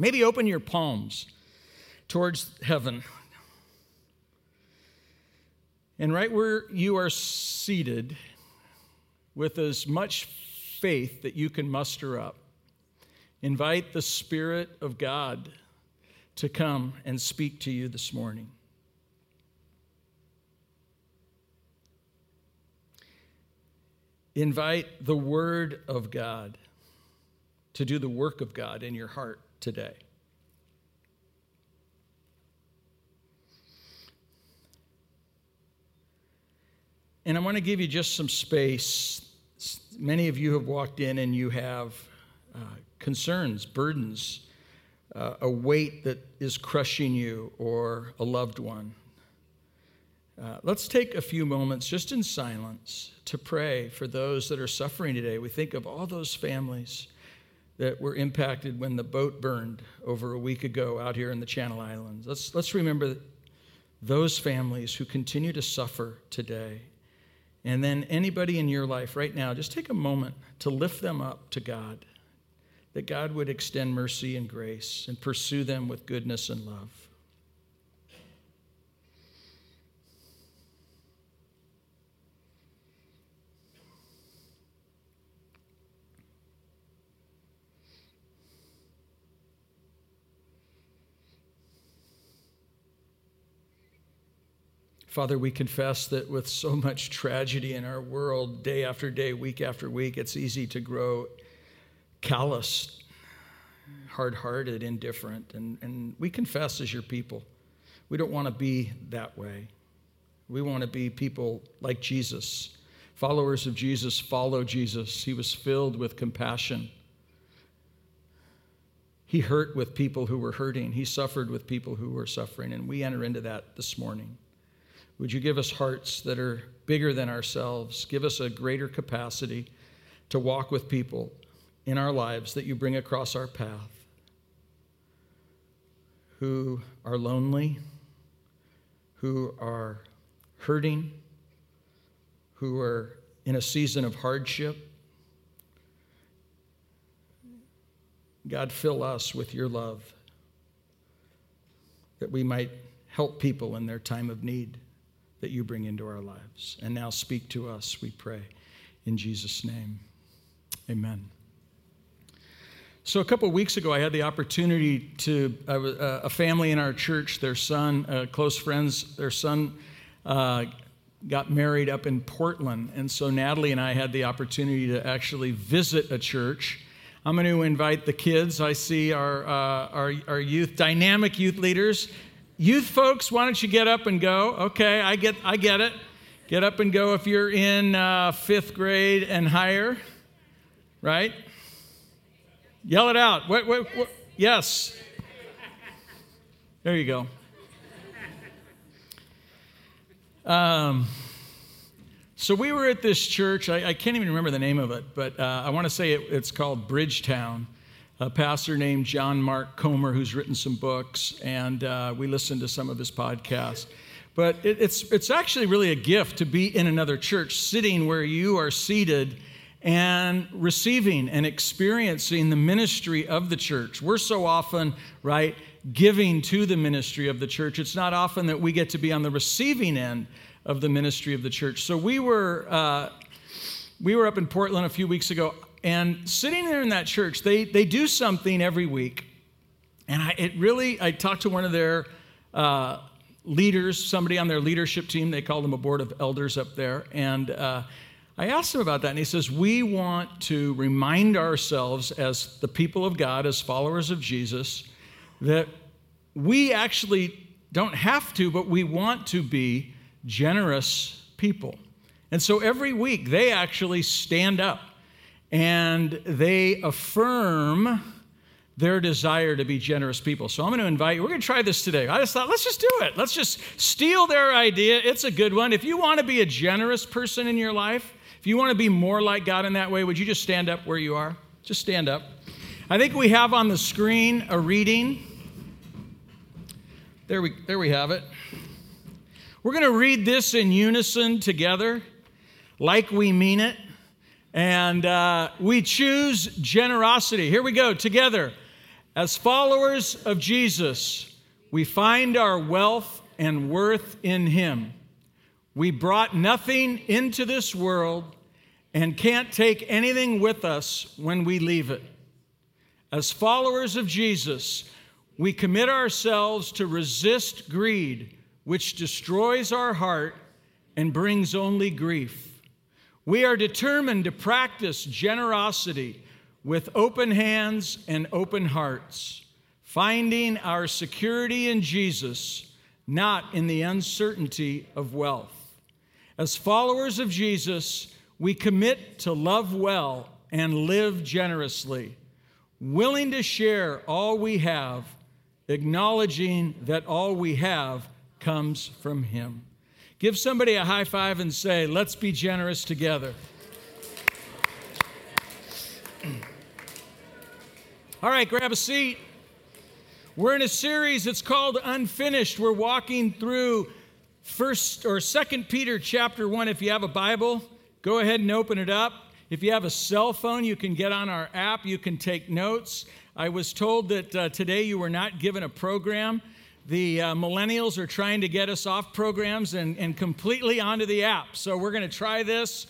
Maybe open your palms towards heaven. And right where you are seated, with as much faith that you can muster up, invite the Spirit of God to come and speak to you this morning. Invite the Word of God to do the work of God in your heart today. And I want to give you just some space. Many of you have walked in and you have uh, concerns, burdens, uh, a weight that is crushing you, or a loved one. Uh, let's take a few moments just in silence to pray for those that are suffering today. We think of all those families that were impacted when the boat burned over a week ago out here in the Channel Islands. Let's, let's remember those families who continue to suffer today. And then anybody in your life right now, just take a moment to lift them up to God that God would extend mercy and grace and pursue them with goodness and love. Father, we confess that with so much tragedy in our world, day after day, week after week, it's easy to grow calloused, hard hearted, indifferent. And, and we confess as your people, we don't want to be that way. We want to be people like Jesus. Followers of Jesus follow Jesus. He was filled with compassion. He hurt with people who were hurting. He suffered with people who were suffering. And we enter into that this morning. Would you give us hearts that are bigger than ourselves? Give us a greater capacity to walk with people in our lives that you bring across our path who are lonely, who are hurting, who are in a season of hardship. God, fill us with your love that we might help people in their time of need that you bring into our lives. And now speak to us, we pray. In Jesus' name, amen. So, a couple of weeks ago, I had the opportunity to, uh, a family in our church, their son, uh, close friends, their son uh, got married up in Portland. And so, Natalie and I had the opportunity to actually visit a church. I'm going to invite the kids. I see our, uh, our, our youth, dynamic youth leaders. Youth folks, why don't you get up and go? Okay, I get, I get it. Get up and go if you're in uh, fifth grade and higher, right? Yell it out. What, what, what? Yes. There you go. Um, so we were at this church. I, I, can't even remember the name of it, but uh, I want to say it, it's called Bridgetown. A pastor named John Mark Comer, who's written some books, and uh, we listened to some of his podcasts. But it, it's, it's actually really a gift to be in another church, sitting where you are seated and receiving and experiencing the ministry of the church. We're so often, right, giving to the ministry of the church. It's not often that we get to be on the receiving end of the ministry of the church. So we were uh, we were up in Portland a few weeks ago, and sitting there in that church, they they do something every week, and I, it really I talked to one of their. Uh, leaders, somebody on their leadership team, they call them a board of elders up there, and uh, I asked him about that, and he says, We want to remind ourselves as the people of God, as followers of Jesus, that we actually don't have to, but we want to be generous people. And so every week they actually stand up and they affirm their desire to be generous people. So I'm going to invite you. We're going to try this today. I just thought, let's just do it. Let's just steal their idea. It's a good one. If you want to be a generous person in your life, if you want to be more like God in that way, would you just stand up where you are? Just stand up. I think we have on the screen a reading. There we, there we have it. We're going to read this in unison together, like we mean it. And uh, we choose generosity. Here we go, together. As followers of Jesus, we find our wealth and worth in Him. We brought nothing into this world and can't take anything with us when we leave it. As followers of Jesus, we commit ourselves to resist greed, which destroys our heart and brings only grief. We are determined to practice generosity with open hands and open hearts, finding our security in Jesus, not in the uncertainty of wealth. As followers of Jesus, we commit to love well and live generously, willing to share all we have acknowledging that all we have comes from Him. Give somebody a high five and say, Let's be generous together. All right, grab a seat. We're in a series that's called Unfinished. We're walking through first or second Peter chapter 1 if you have a Bible, go ahead and open it up. If you have a cell phone, you can get on our app, you can take notes. I was told that uh, today you were not given a program. The uh, millennials are trying to get us off programs and, and completely onto the app. So we're going to try this.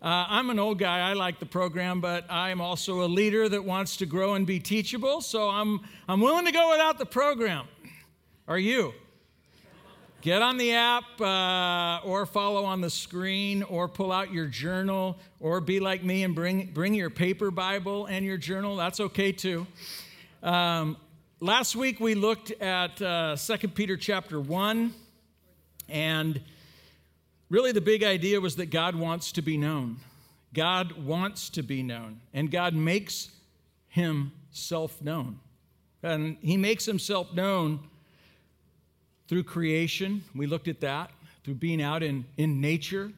Uh, I'm an old guy. I like the program, but I'm also a leader that wants to grow and be teachable. So I'm, I'm willing to go without the program. Are you? Get on the app uh, or follow on the screen or pull out your journal or be like me and bring, bring your paper Bible and your journal. That's okay too. Um, last week we looked at uh, 2 Peter chapter 1 and really the big idea was that God wants to be known. God wants to be known and God makes himself known. And he makes himself known through creation, we looked at that, through being out in, in nature,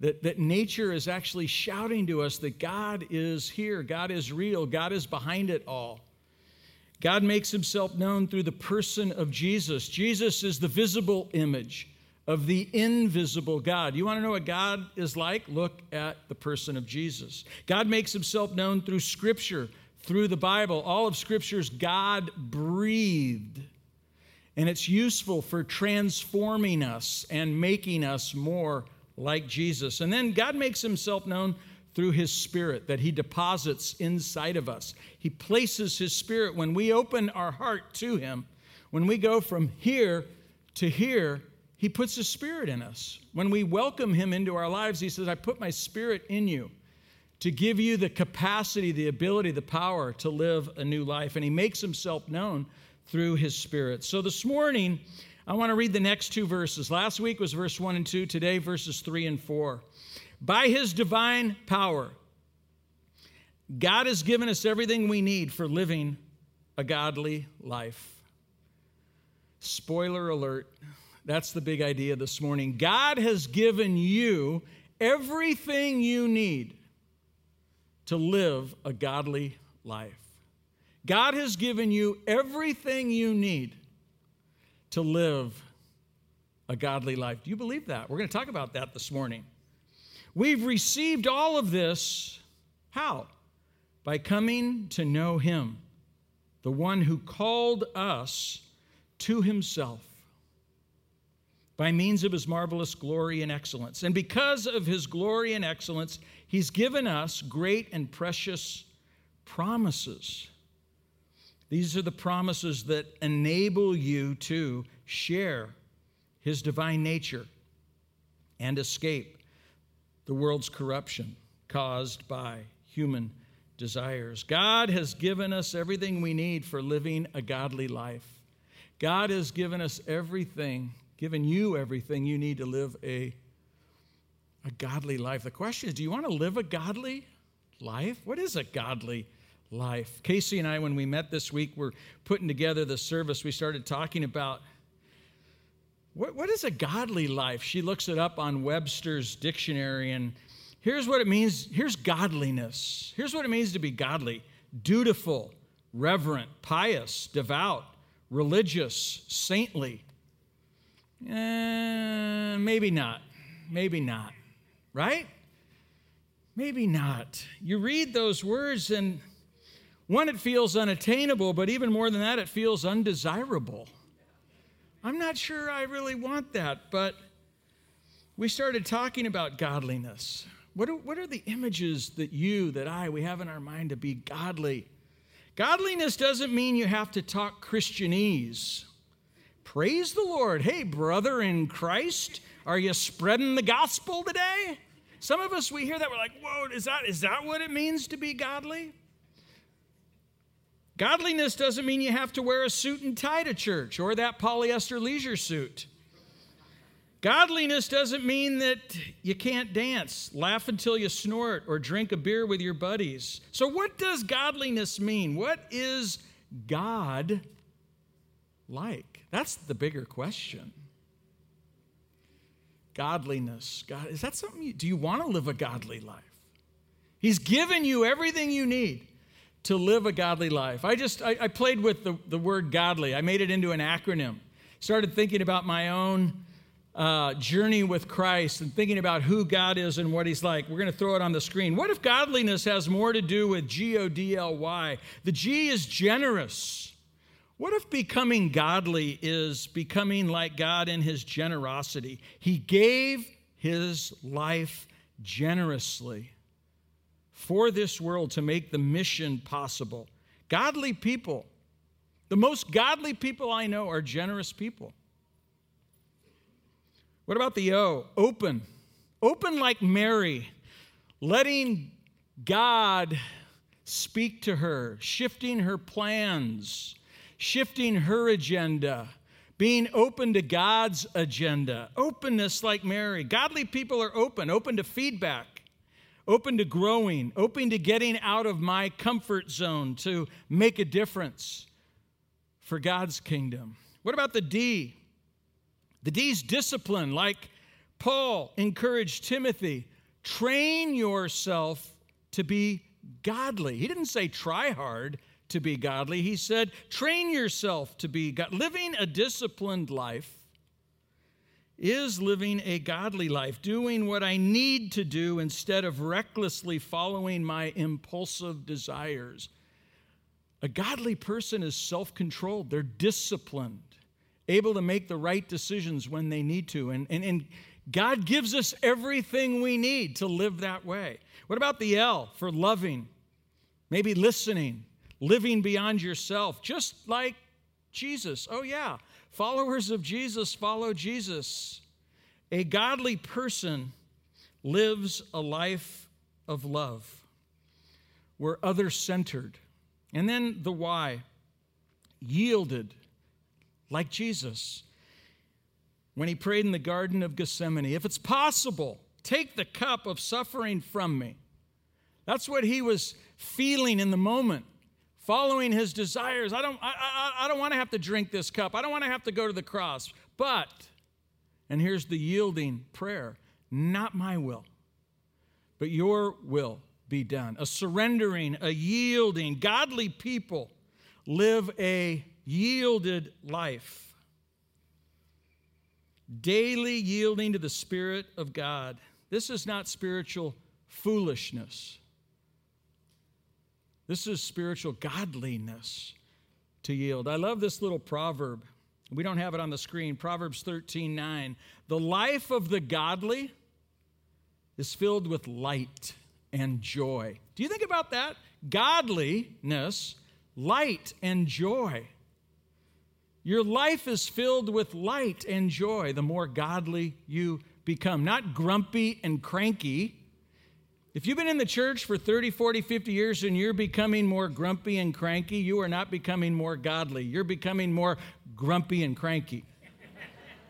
that, that nature is actually shouting to us that God is here, God is real, God is behind it all. God makes himself known through the person of Jesus. Jesus is the visible image of the invisible God. You want to know what God is like? Look at the person of Jesus. God makes himself known through Scripture, through the Bible. All of Scripture is God breathed and it's useful for transforming us and making us more like Jesus. And then God makes himself known through his spirit that he deposits inside of us. He places his spirit when we open our heart to him. When we go from here to here, he puts his spirit in us. When we welcome him into our lives, he says, I put my spirit in you to give you the capacity, the ability, the power to live a new life. And he makes himself known through his spirit. So this morning, I want to read the next two verses. Last week was verse 1 and 2, today, verses 3 and 4. By his divine power, God has given us everything we need for living a godly life. Spoiler alert, that's the big idea this morning. God has given you everything you need to live a godly life. God has given you everything you need to live a godly life. Do you believe that? We're going to talk about that this morning. We've received all of this. How? By coming to know Him, the one who called us to Himself by means of His marvelous glory and excellence. And because of His glory and excellence, He's given us great and precious promises these are the promises that enable you to share his divine nature and escape the world's corruption caused by human desires. God has given us everything we need for living a godly life. God has given us everything, given you everything you need to live a, a godly life. The question is do you want to live a godly life? What is a godly life. Casey and I, when we met this week, were putting together the service. We started talking about what, what is a godly life? She looks it up on Webster's dictionary, and here's what it means. Here's godliness. Here's what it means to be godly dutiful, reverent, pious, devout, religious, saintly. Eh, maybe not. Maybe not. Right? Maybe not. You read those words, and one, it feels unattainable, but even more than that, it feels undesirable. I'm not sure I really want that, but we started talking about godliness. What are, what are the images that you, that I, we have in our mind to be godly? Godliness doesn't mean you have to talk Christianese. Praise the Lord. Hey, brother in Christ, are you spreading the gospel today? Some of us, we hear that, we're like, whoa, is that, is that what it means to be godly? Godliness doesn't mean you have to wear a suit and tie to church or that polyester leisure suit. Godliness doesn't mean that you can't dance, laugh until you snort, or drink a beer with your buddies. So, what does godliness mean? What is God like? That's the bigger question. Godliness. God, is that something you, do you want to live a godly life? He's given you everything you need to live a godly life. I just, I, I, played with the, the word godly. I made it into an acronym. Started thinking about my own uh, journey with Christ and thinking about who God is and what He's like. We're going to throw it on the screen. What if godliness has more to do with G O D L Y? The G is generous. What if becoming godly is becoming like God in His generosity? He gave His life generously for this world to make the mission possible. Godly people, the most godly people I know are generous people. What about the O? Open. Open like Mary, letting God speak to her, shifting her plans, shifting her agenda, being open to God's agenda. Openness like Mary. Godly people are open, open to feedback, open to growing, open to getting out of my comfort zone to make a difference for God's kingdom. What about the D? The D's discipline, like Paul encouraged Timothy train yourself to be godly. He didn't say try hard to be godly, he said train yourself to be God. Living a disciplined life is living a godly life, doing what I need to do instead of recklessly following my impulsive desires. A godly person is self controlled, they're disciplined, able to make the right decisions when they need to. And, and, and God gives us everything we need to live that way. What about the L for loving? Maybe listening, living beyond yourself, just like Jesus. Oh, yeah. Followers of Jesus follow Jesus. A godly person lives a life of love. We're other centered. And then the why yielded, like Jesus when he prayed in the Garden of Gethsemane if it's possible, take the cup of suffering from me. That's what he was feeling in the moment following his desires. I don't, I, I, I don't want to have to drink this cup. I don't want to have to go to the cross. But, and here's the yielding prayer not my will, but your will be done. A surrendering, a yielding. Godly people live a yielded life. Daily yielding to the Spirit of God. This is not spiritual foolishness. This is spiritual godliness to yield. I love this little proverb. We don't have it on the screen. Proverbs 13 9. The life of the godly is filled with light and joy. Do you think about that? Godliness, light and joy. Your life is filled with light and joy the more godly you become. Not grumpy and cranky, if you've been in the church for 30, 40, 50 years and you're becoming more grumpy and cranky, you are not becoming more godly. You're becoming more grumpy and cranky.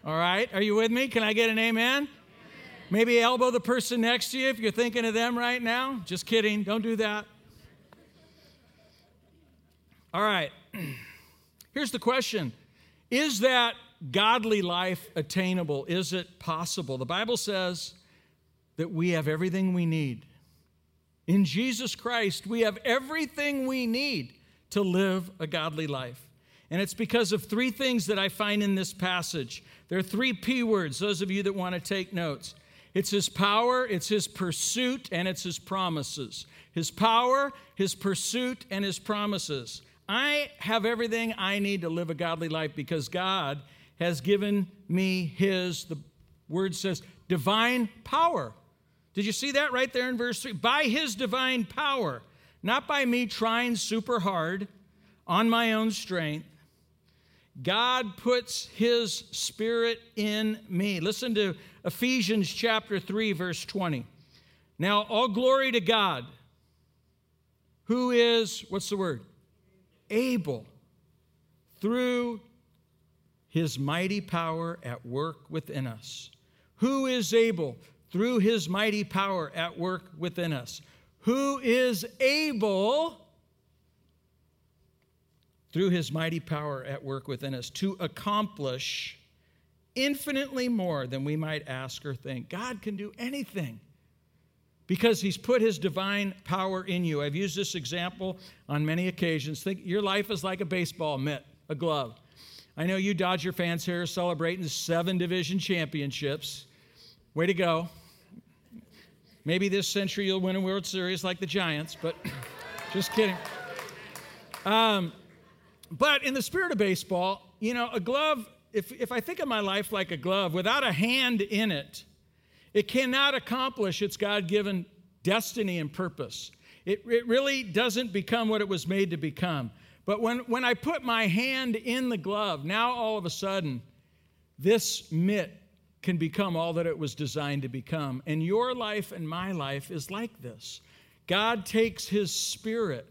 All right? Are you with me? Can I get an amen? Maybe elbow the person next to you if you're thinking of them right now. Just kidding. Don't do that. All right. Here's the question Is that godly life attainable? Is it possible? The Bible says that we have everything we need. In Jesus Christ, we have everything we need to live a godly life. And it's because of three things that I find in this passage. There are three P words, those of you that want to take notes. It's His power, it's His pursuit, and it's His promises. His power, His pursuit, and His promises. I have everything I need to live a godly life because God has given me His, the word says, divine power. Did you see that right there in verse 3? By His divine power, not by me trying super hard on my own strength. God puts His Spirit in me. Listen to Ephesians chapter 3, verse 20. Now, all glory to God, who is, what's the word? Able, through His mighty power at work within us. Who is able, through His mighty power at work within us? Who is able, through his mighty power at work within us to accomplish infinitely more than we might ask or think. God can do anything because he's put his divine power in you. I've used this example on many occasions. Think your life is like a baseball mitt, a glove. I know you Dodger fans here are celebrating seven division championships. Way to go. Maybe this century you'll win a World Series like the Giants, but just kidding. Um, but in the spirit of baseball, you know, a glove, if, if I think of my life like a glove, without a hand in it, it cannot accomplish its God given destiny and purpose. It, it really doesn't become what it was made to become. But when, when I put my hand in the glove, now all of a sudden, this mitt can become all that it was designed to become. And your life and my life is like this God takes His Spirit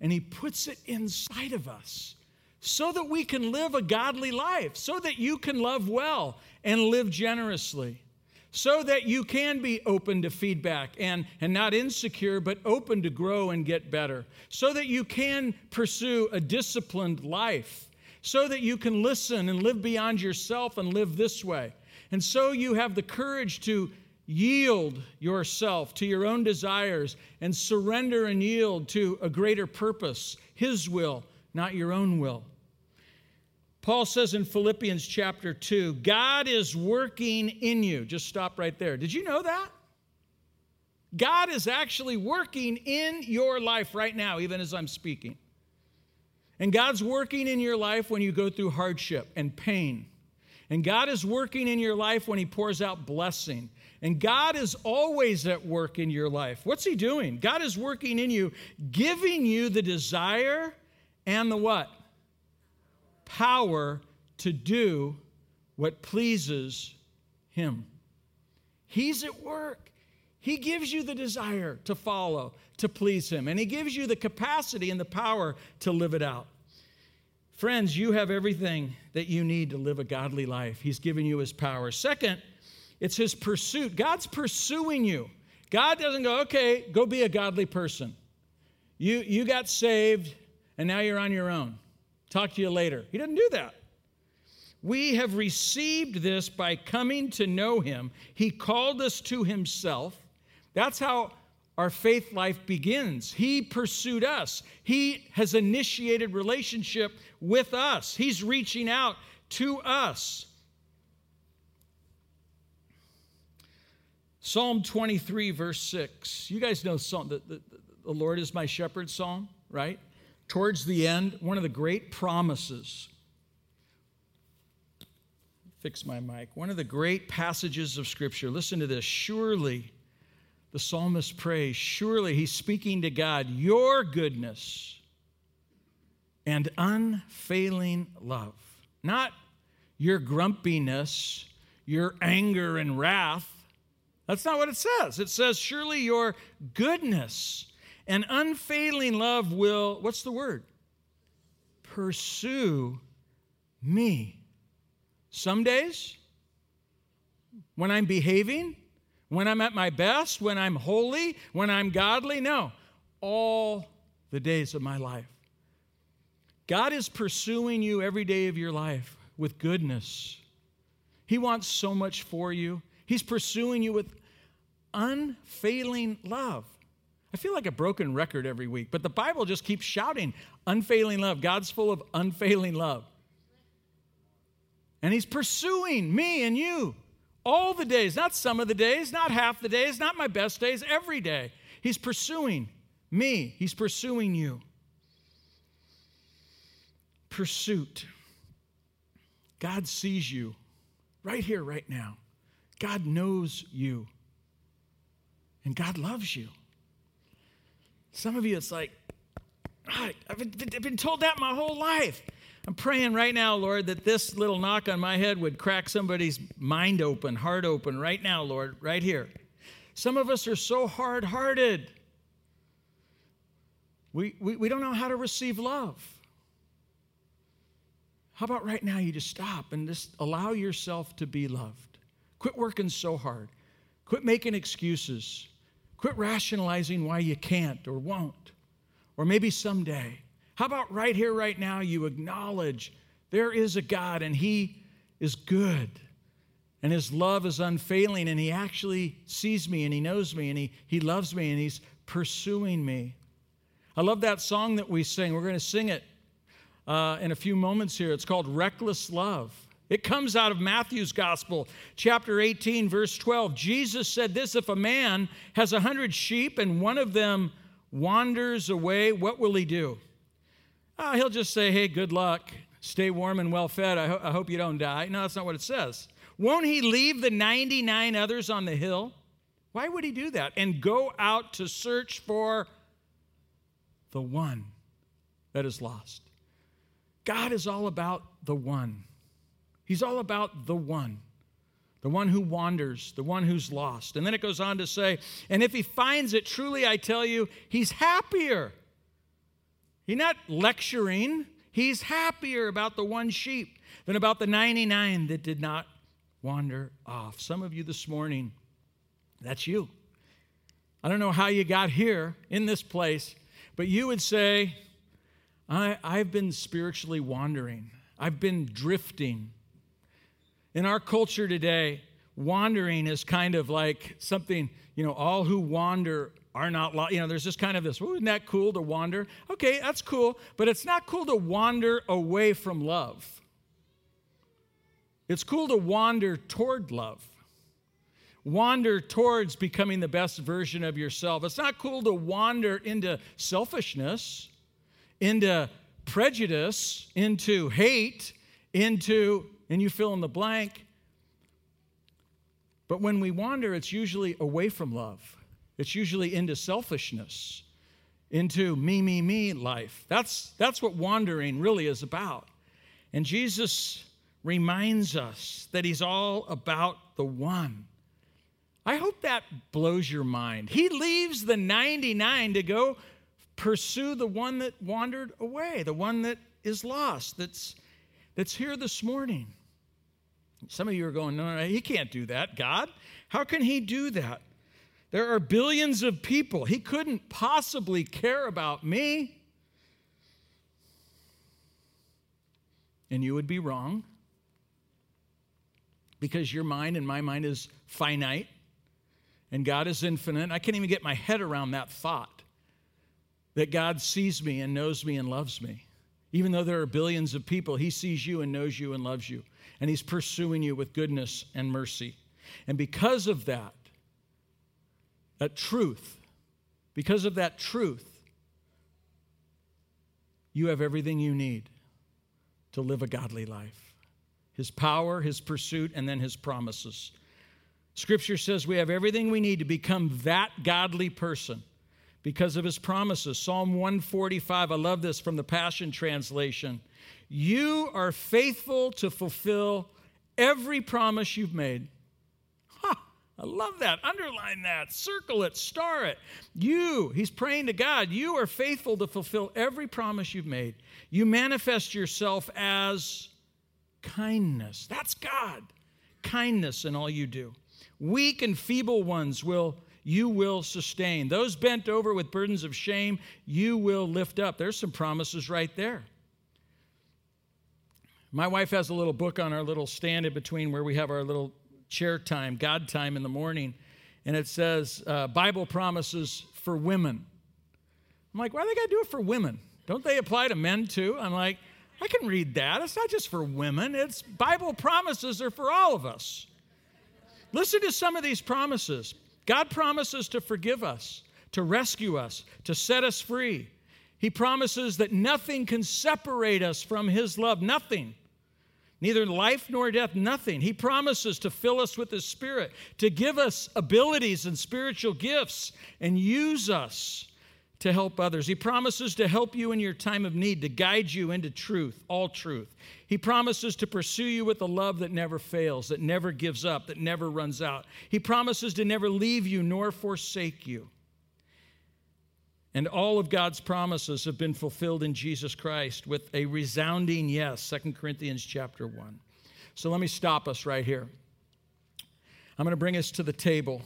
and He puts it inside of us so that we can live a godly life, so that you can love well and live generously, so that you can be open to feedback and, and not insecure, but open to grow and get better, so that you can pursue a disciplined life, so that you can listen and live beyond yourself and live this way. And so you have the courage to yield yourself to your own desires and surrender and yield to a greater purpose, His will, not your own will. Paul says in Philippians chapter 2, God is working in you. Just stop right there. Did you know that? God is actually working in your life right now, even as I'm speaking. And God's working in your life when you go through hardship and pain. And God is working in your life when He pours out blessing and God is always at work in your life. What's He doing? God is working in you, giving you the desire and the what? Power to do what pleases Him. He's at work. He gives you the desire to follow, to please Him, and He gives you the capacity and the power to live it out. Friends, you have everything that you need to live a godly life. He's given you His power. Second, it's his pursuit. God's pursuing you. God doesn't go, okay, go be a godly person. You, you got saved and now you're on your own. Talk to you later. He doesn't do that. We have received this by coming to know him. He called us to himself. That's how our faith life begins. He pursued us. He has initiated relationship with us. He's reaching out to us. Psalm 23, verse 6. You guys know Psalm, the, the, the Lord is my shepherd psalm, right? Towards the end, one of the great promises. Fix my mic. One of the great passages of Scripture. Listen to this. Surely, the psalmist prays, surely he's speaking to God, your goodness and unfailing love. Not your grumpiness, your anger and wrath, that's not what it says. It says, Surely your goodness and unfailing love will, what's the word? Pursue me. Some days, when I'm behaving, when I'm at my best, when I'm holy, when I'm godly, no, all the days of my life. God is pursuing you every day of your life with goodness. He wants so much for you. He's pursuing you with unfailing love. I feel like a broken record every week, but the Bible just keeps shouting unfailing love. God's full of unfailing love. And He's pursuing me and you all the days, not some of the days, not half the days, not my best days, every day. He's pursuing me, He's pursuing you. Pursuit. God sees you right here, right now. God knows you. And God loves you. Some of you, it's like, ah, I've been told that my whole life. I'm praying right now, Lord, that this little knock on my head would crack somebody's mind open, heart open, right now, Lord, right here. Some of us are so hard hearted. We, we, we don't know how to receive love. How about right now you just stop and just allow yourself to be loved? Quit working so hard. Quit making excuses. Quit rationalizing why you can't or won't, or maybe someday. How about right here, right now, you acknowledge there is a God and He is good and His love is unfailing and He actually sees me and He knows me and He, he loves me and He's pursuing me. I love that song that we sing. We're going to sing it uh, in a few moments here. It's called Reckless Love. It comes out of Matthew's Gospel, chapter 18, verse 12. Jesus said this If a man has a hundred sheep and one of them wanders away, what will he do? Oh, he'll just say, Hey, good luck. Stay warm and well fed. I, ho- I hope you don't die. No, that's not what it says. Won't he leave the 99 others on the hill? Why would he do that? And go out to search for the one that is lost. God is all about the one. He's all about the one, the one who wanders, the one who's lost. And then it goes on to say, and if he finds it, truly I tell you, he's happier. He's not lecturing, he's happier about the one sheep than about the 99 that did not wander off. Some of you this morning, that's you. I don't know how you got here in this place, but you would say, I, have been spiritually wandering. I've been drifting. In our culture today, wandering is kind of like something, you know, all who wander are not, lo-. you know, there's just kind of this, isn't that cool to wander? Okay, that's cool, but it's not cool to wander away from love. It's cool to wander toward love, wander towards becoming the best version of yourself. It's not cool to wander into selfishness, into prejudice, into hate, into and you fill in the blank. But when we wander, it's usually away from love. It's usually into selfishness, into me, me, me life. That's, that's what wandering really is about. And Jesus reminds us that He's all about the one. I hope that blows your mind. He leaves the 99 to go pursue the one that wandered away, the one that is lost, that's, that's here this morning. Some of you are going, no, no, he can't do that, God. How can he do that? There are billions of people. He couldn't possibly care about me. And you would be wrong because your mind and my mind is finite and God is infinite. I can't even get my head around that thought that God sees me and knows me and loves me. Even though there are billions of people, He sees you and knows you and loves you and He's pursuing you with goodness and mercy. And because of that, that truth, because of that truth, you have everything you need to live a godly life His power, His pursuit, and then His promises. Scripture says we have everything we need to become that godly person because of His promises. Psalm 145, I love this from the Passion Translation. You are faithful to fulfill every promise you've made. I love that. Underline that. Circle it. Star it. You, he's praying to God, you are faithful to fulfill every promise you've made. You manifest yourself as kindness. That's God. Kindness in all you do. Weak and feeble ones will you will sustain. Those bent over with burdens of shame, you will lift up. There's some promises right there. My wife has a little book on our little stand in between where we have our little chair time, God time in the morning, and it says uh, Bible promises for women. I'm like, why do they got to do it for women? Don't they apply to men too? I'm like, I can read that. It's not just for women, it's Bible promises are for all of us. Listen to some of these promises. God promises to forgive us, to rescue us, to set us free. He promises that nothing can separate us from His love, nothing. Neither life nor death, nothing. He promises to fill us with His Spirit, to give us abilities and spiritual gifts, and use us to help others. He promises to help you in your time of need, to guide you into truth, all truth. He promises to pursue you with a love that never fails, that never gives up, that never runs out. He promises to never leave you nor forsake you. And all of God's promises have been fulfilled in Jesus Christ with a resounding yes, 2 Corinthians chapter 1. So let me stop us right here. I'm going to bring us to the table.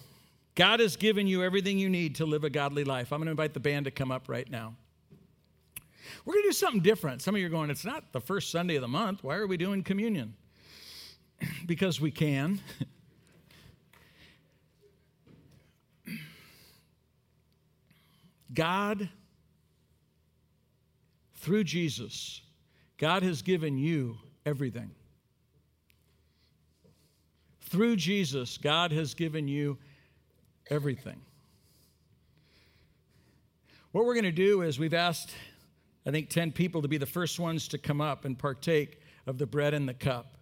God has given you everything you need to live a godly life. I'm going to invite the band to come up right now. We're going to do something different. Some of you are going, it's not the first Sunday of the month. Why are we doing communion? because we can. God, through Jesus, God has given you everything. Through Jesus, God has given you everything. What we're going to do is we've asked, I think, 10 people to be the first ones to come up and partake of the bread and the cup.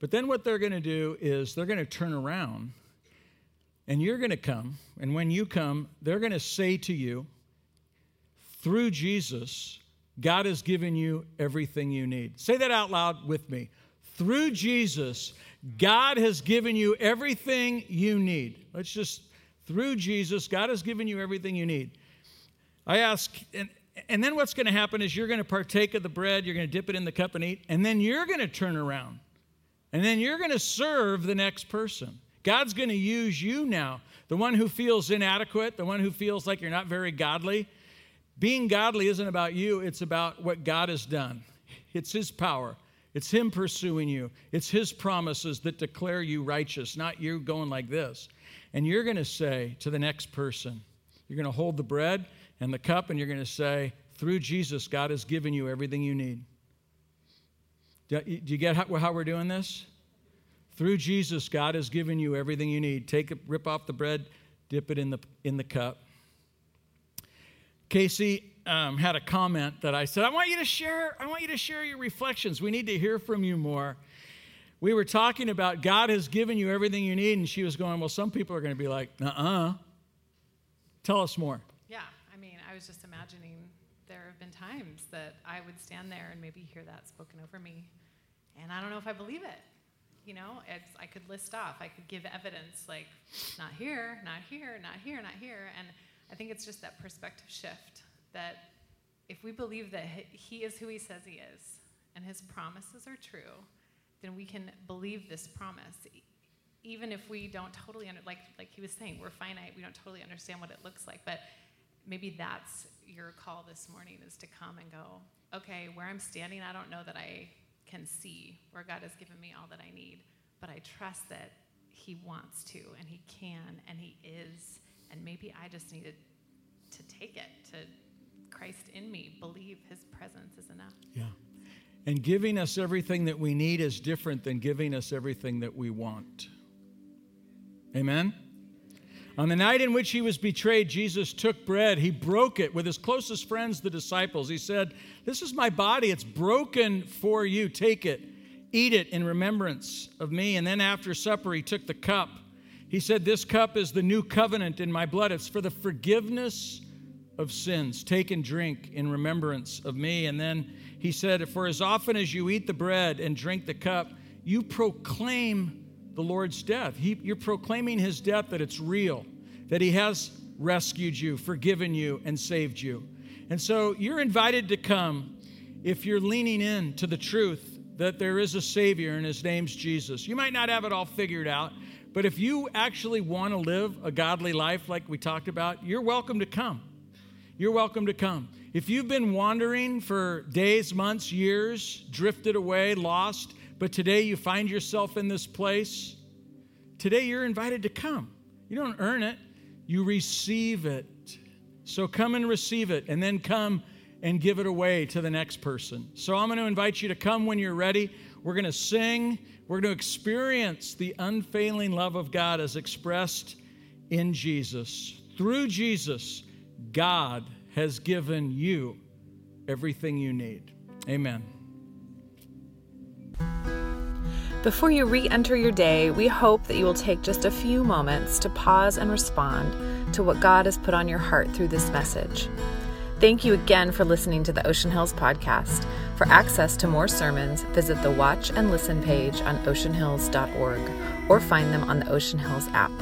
But then what they're going to do is they're going to turn around and you're going to come. And when you come, they're going to say to you, through Jesus, God has given you everything you need. Say that out loud with me. Through Jesus, God has given you everything you need. Let's just, through Jesus, God has given you everything you need. I ask, and, and then what's going to happen is you're going to partake of the bread, you're going to dip it in the cup and eat, and then you're going to turn around. And then you're going to serve the next person. God's going to use you now, the one who feels inadequate, the one who feels like you're not very godly. Being godly isn't about you, it's about what God has done. It's His power, it's Him pursuing you, it's His promises that declare you righteous, not you going like this. And you're going to say to the next person, you're going to hold the bread and the cup, and you're going to say, through Jesus, God has given you everything you need. Do you get how we're doing this? Through Jesus, God has given you everything you need. Take it, rip off the bread, dip it in the, in the cup. Casey um, had a comment that I said, I want you to share, I want you to share your reflections. We need to hear from you more. We were talking about God has given you everything you need, and she was going, Well, some people are going to be like, uh uh Tell us more. Yeah, I mean, I was just imagining there have been times that I would stand there and maybe hear that spoken over me, and I don't know if I believe it. You know, it's, I could list off, I could give evidence like, not here, not here, not here, not here. And I think it's just that perspective shift that if we believe that He is who He says He is and His promises are true, then we can believe this promise. Even if we don't totally under, like like he was saying, we're finite. We don't totally understand what it looks like, but maybe that's your call this morning is to come and go. Okay, where I'm standing, I don't know that I can see where God has given me all that I need, but I trust that He wants to and He can and He is and maybe I just needed to take it, to Christ in me, believe his presence is enough. Yeah. And giving us everything that we need is different than giving us everything that we want. Amen? On the night in which he was betrayed, Jesus took bread. He broke it with his closest friends, the disciples. He said, This is my body. It's broken for you. Take it. Eat it in remembrance of me. And then after supper, he took the cup. He said, This cup is the new covenant in my blood. It's for the forgiveness of sins. Take and drink in remembrance of me. And then he said, For as often as you eat the bread and drink the cup, you proclaim the Lord's death. He, you're proclaiming his death that it's real, that he has rescued you, forgiven you, and saved you. And so you're invited to come if you're leaning in to the truth that there is a Savior and his name's Jesus. You might not have it all figured out. But if you actually want to live a godly life like we talked about, you're welcome to come. you're welcome to come. If you've been wandering for days, months, years, drifted away, lost, but today you find yourself in this place, today you're invited to come. You don't earn it, you receive it. So come and receive it, and then come and give it away to the next person. So I'm going to invite you to come when you're ready. We're going to sing, we're going to experience the unfailing love of God as expressed in Jesus. Through Jesus, God has given you everything you need. Amen. Before you re enter your day, we hope that you will take just a few moments to pause and respond to what God has put on your heart through this message. Thank you again for listening to the Ocean Hills podcast. For access to more sermons, visit the Watch and Listen page on oceanhills.org or find them on the Ocean Hills app.